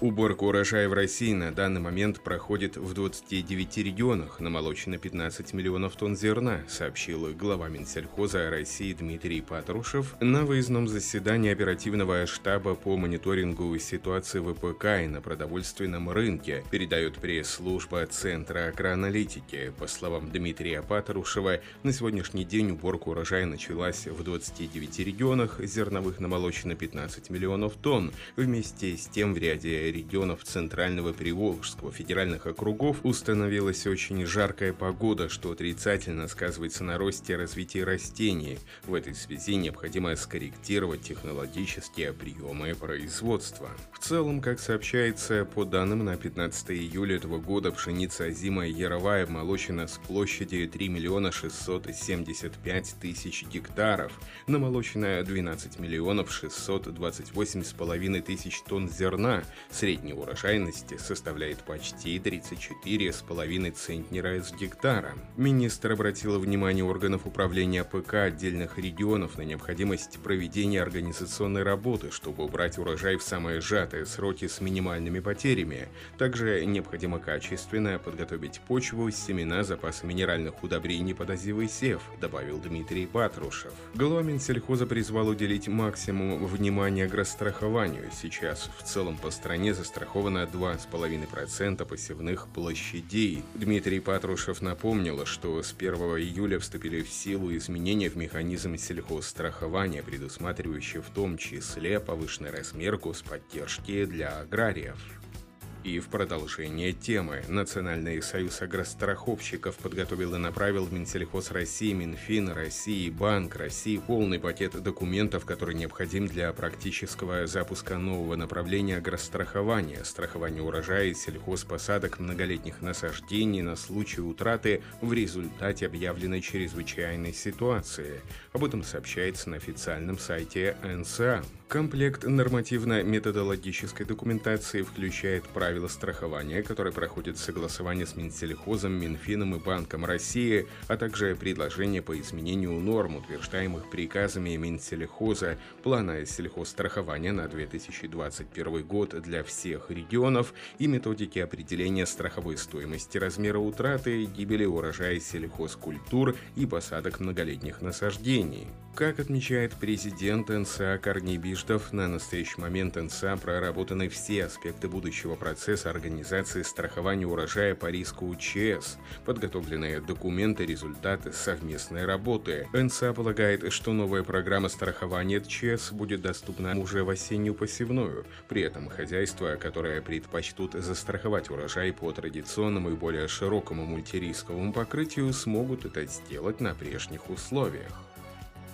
Уборка урожая в России на данный момент проходит в 29 регионах. Намолочено 15 миллионов тонн зерна, сообщил глава Минсельхоза России Дмитрий Патрушев на выездном заседании оперативного штаба по мониторингу ситуации ВПК и на продовольственном рынке, передает пресс-служба Центра агроаналитики. По словам Дмитрия Патрушева, на сегодняшний день уборка урожая началась в 29 регионах, зерновых намолочено 15 миллионов тонн. Вместе с тем в ряде регионов Центрального Приволжского федеральных округов установилась очень жаркая погода, что отрицательно сказывается на росте и развитии растений. В этой связи необходимо скорректировать технологические приемы производства. В целом, как сообщается, по данным на 15 июля этого года пшеница озимая яровая молочена с площади 3 миллиона 675 тысяч гектаров, намолоченная 12 миллионов 628 с половиной тысяч тонн зерна, Средняя урожайность составляет почти 34,5 центнера с гектара. Министр обратила внимание органов управления ПК отдельных регионов на необходимость проведения организационной работы, чтобы убрать урожай в самые сжатые сроки с минимальными потерями. Также необходимо качественно подготовить почву, семена, запасы минеральных удобрений под озимый сев, добавил Дмитрий Патрушев. Глава Минсельхоза призвал уделить максимум внимания агрострахованию. Сейчас в целом по стране стране застраховано 2,5% посевных площадей. Дмитрий Патрушев напомнил, что с 1 июля вступили в силу изменения в механизм сельхозстрахования, предусматривающие в том числе повышенный размер господдержки для аграриев. И в продолжение темы Национальный союз агростраховщиков подготовил и направил в Минсельхоз России, Минфин России, Банк России полный пакет документов, который необходим для практического запуска нового направления агрострахования, страхования урожая и сельхозпосадок многолетних насаждений на случай утраты в результате объявленной чрезвычайной ситуации. Об этом сообщается на официальном сайте НСА. Комплект нормативно-методологической документации включает правила страхования, которые проходят согласование с Минсельхозом, Минфином и Банком России, а также предложения по изменению норм, утверждаемых приказами Минсельхоза, плана сельхозстрахования на 2021 год для всех регионов и методики определения страховой стоимости размера утраты, гибели урожая сельхозкультур и посадок многолетних насаждений. Как отмечает президент НСА Корней Биждов, на настоящий момент НСА проработаны все аспекты будущего процесса организации страхования урожая по риску УЧС, подготовленные документы, результаты совместной работы. НСА полагает, что новая программа страхования ЧС будет доступна уже в осеннюю посевную. При этом хозяйства, которые предпочтут застраховать урожай по традиционному и более широкому мультирисковому покрытию, смогут это сделать на прежних условиях.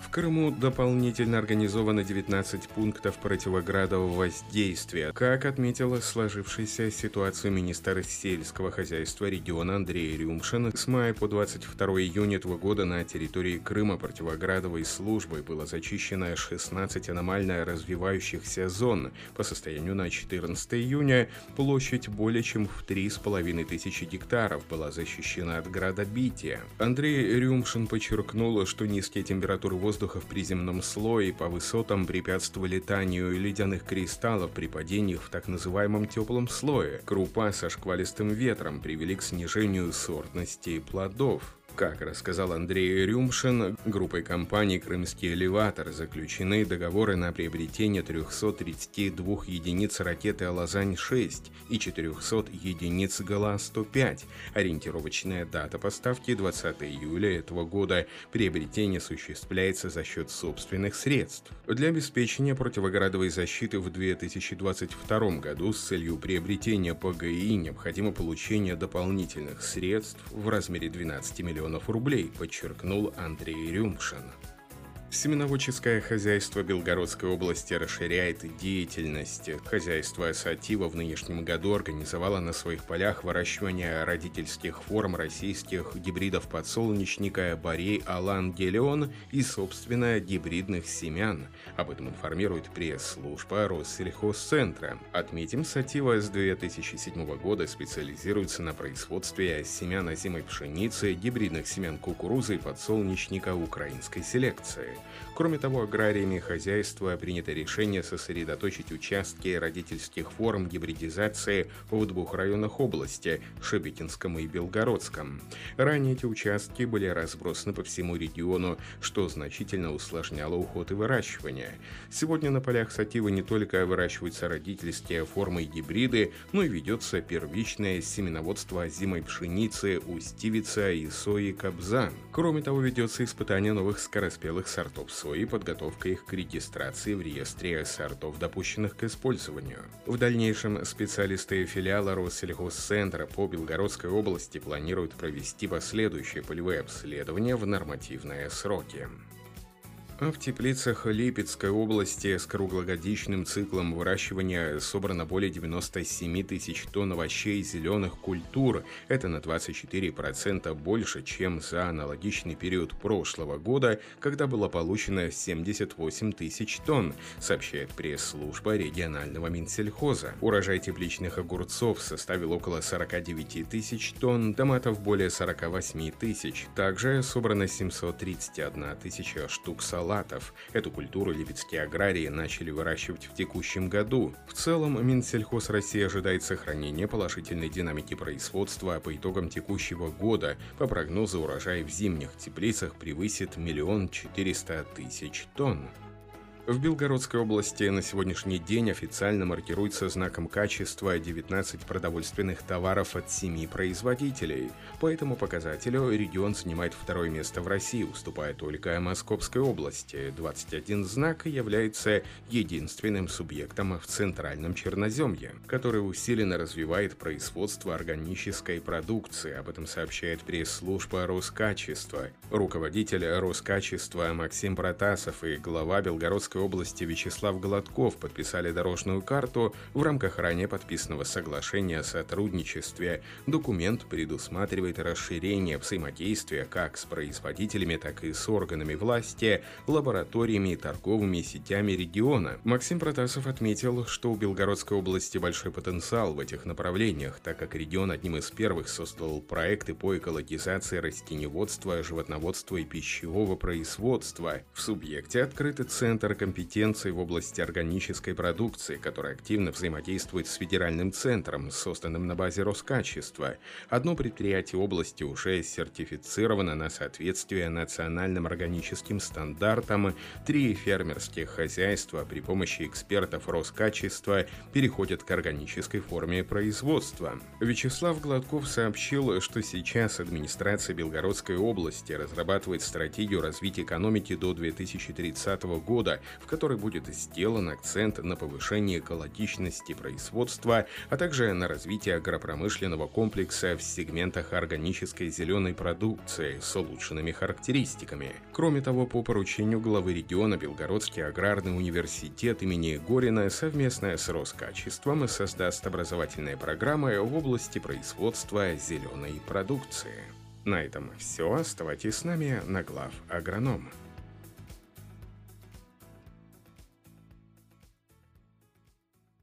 В Крыму дополнительно организовано 19 пунктов противоградового воздействия. Как отметила сложившаяся ситуацию министр сельского хозяйства региона Андрей Рюмшин, с мая по 22 июня этого года на территории Крыма противоградовой службой было зачищено 16 аномально развивающихся зон. По состоянию на 14 июня площадь более чем в 3,5 тысячи гектаров была защищена от градобития. Андрей Рюмшин подчеркнул, что низкие температуры воздуха в приземном слое по высотам препятствовали летанию ледяных кристаллов при падениях в так называемом теплом слое. Крупа со шквалистым ветром привели к снижению сортности плодов. Как рассказал Андрей Рюмшин, группой компаний «Крымский элеватор» заключены договоры на приобретение 332 единиц ракеты «Алазань-6» и 400 единиц ГАЛА-105. Ориентировочная дата поставки 20 июля этого года. Приобретение осуществляется за счет собственных средств. Для обеспечения противоградовой защиты в 2022 году с целью приобретения ПГИ необходимо получение дополнительных средств в размере 12 миллионов миллионов рублей, подчеркнул Андрей Рюмшин. Семеноводческое хозяйство Белгородской области расширяет деятельность. Хозяйство Сатива в нынешнем году организовало на своих полях выращивание родительских форм российских гибридов подсолнечника Борей Алан Гелион и, собственно, гибридных семян. Об этом информирует пресс-служба Россельхозцентра. Отметим, Сатива с 2007 года специализируется на производстве семян озимой пшеницы, гибридных семян кукурузы и подсолнечника украинской селекции. Кроме того, аграриями хозяйства принято решение сосредоточить участки родительских форм гибридизации в двух районах области – Шебекинском и Белгородском. Ранее эти участки были разбросаны по всему региону, что значительно усложняло уход и выращивание. Сегодня на полях сативы не только выращиваются родительские формы и гибриды, но и ведется первичное семеноводство зимой пшеницы, устивица и сои кобзан. Кроме того, ведется испытание новых скороспелых сортов сои и подготовка их к регистрации в реестре сортов, допущенных к использованию. В дальнейшем специалисты филиала Россельхозцентра по Белгородской области планируют провести последующие полевые обследования в нормативные сроки. В теплицах Липецкой области с круглогодичным циклом выращивания собрано более 97 тысяч тонн овощей зеленых культур. Это на 24% больше, чем за аналогичный период прошлого года, когда было получено 78 тысяч тонн, сообщает пресс-служба регионального Минсельхоза. Урожай тепличных огурцов составил около 49 тысяч тонн, томатов более 48 тысяч. Также собрано 731 тысяча штук салатов салатов. Эту культуру липецкие аграрии начали выращивать в текущем году. В целом, Минсельхоз России ожидает сохранения положительной динамики производства, по итогам текущего года, по прогнозу урожай в зимних теплицах превысит миллион четыреста тысяч тонн. В Белгородской области на сегодняшний день официально маркируется знаком качества 19 продовольственных товаров от 7 производителей. По этому показателю регион занимает второе место в России, уступая только Московской области. 21 знак является единственным субъектом в Центральном Черноземье, который усиленно развивает производство органической продукции. Об этом сообщает пресс-служба Роскачества. Руководитель Роскачества Максим Протасов и глава Белгородской Московской области Вячеслав Голодков подписали дорожную карту в рамках ранее подписанного соглашения о сотрудничестве. Документ предусматривает расширение взаимодействия как с производителями, так и с органами власти, лабораториями и торговыми сетями региона. Максим Протасов отметил, что у Белгородской области большой потенциал в этих направлениях, так как регион одним из первых создал проекты по экологизации растеневодства, животноводства и пищевого производства. В субъекте открыты центр компетенции в области органической продукции, который активно взаимодействует с федеральным центром, созданным на базе Роскачества. Одно предприятие области уже сертифицировано на соответствие национальным органическим стандартам. Три фермерских хозяйства при помощи экспертов Роскачества переходят к органической форме производства. Вячеслав Гладков сообщил, что сейчас администрация Белгородской области разрабатывает стратегию развития экономики до 2030 года, в которой будет сделан акцент на повышение экологичности производства, а также на развитие агропромышленного комплекса в сегментах органической зеленой продукции с улучшенными характеристиками. Кроме того, по поручению главы региона Белгородский аграрный университет имени Горина совместно с Роскачеством создаст образовательные программы в области производства зеленой продукции. На этом все. Оставайтесь с нами на глав агроном.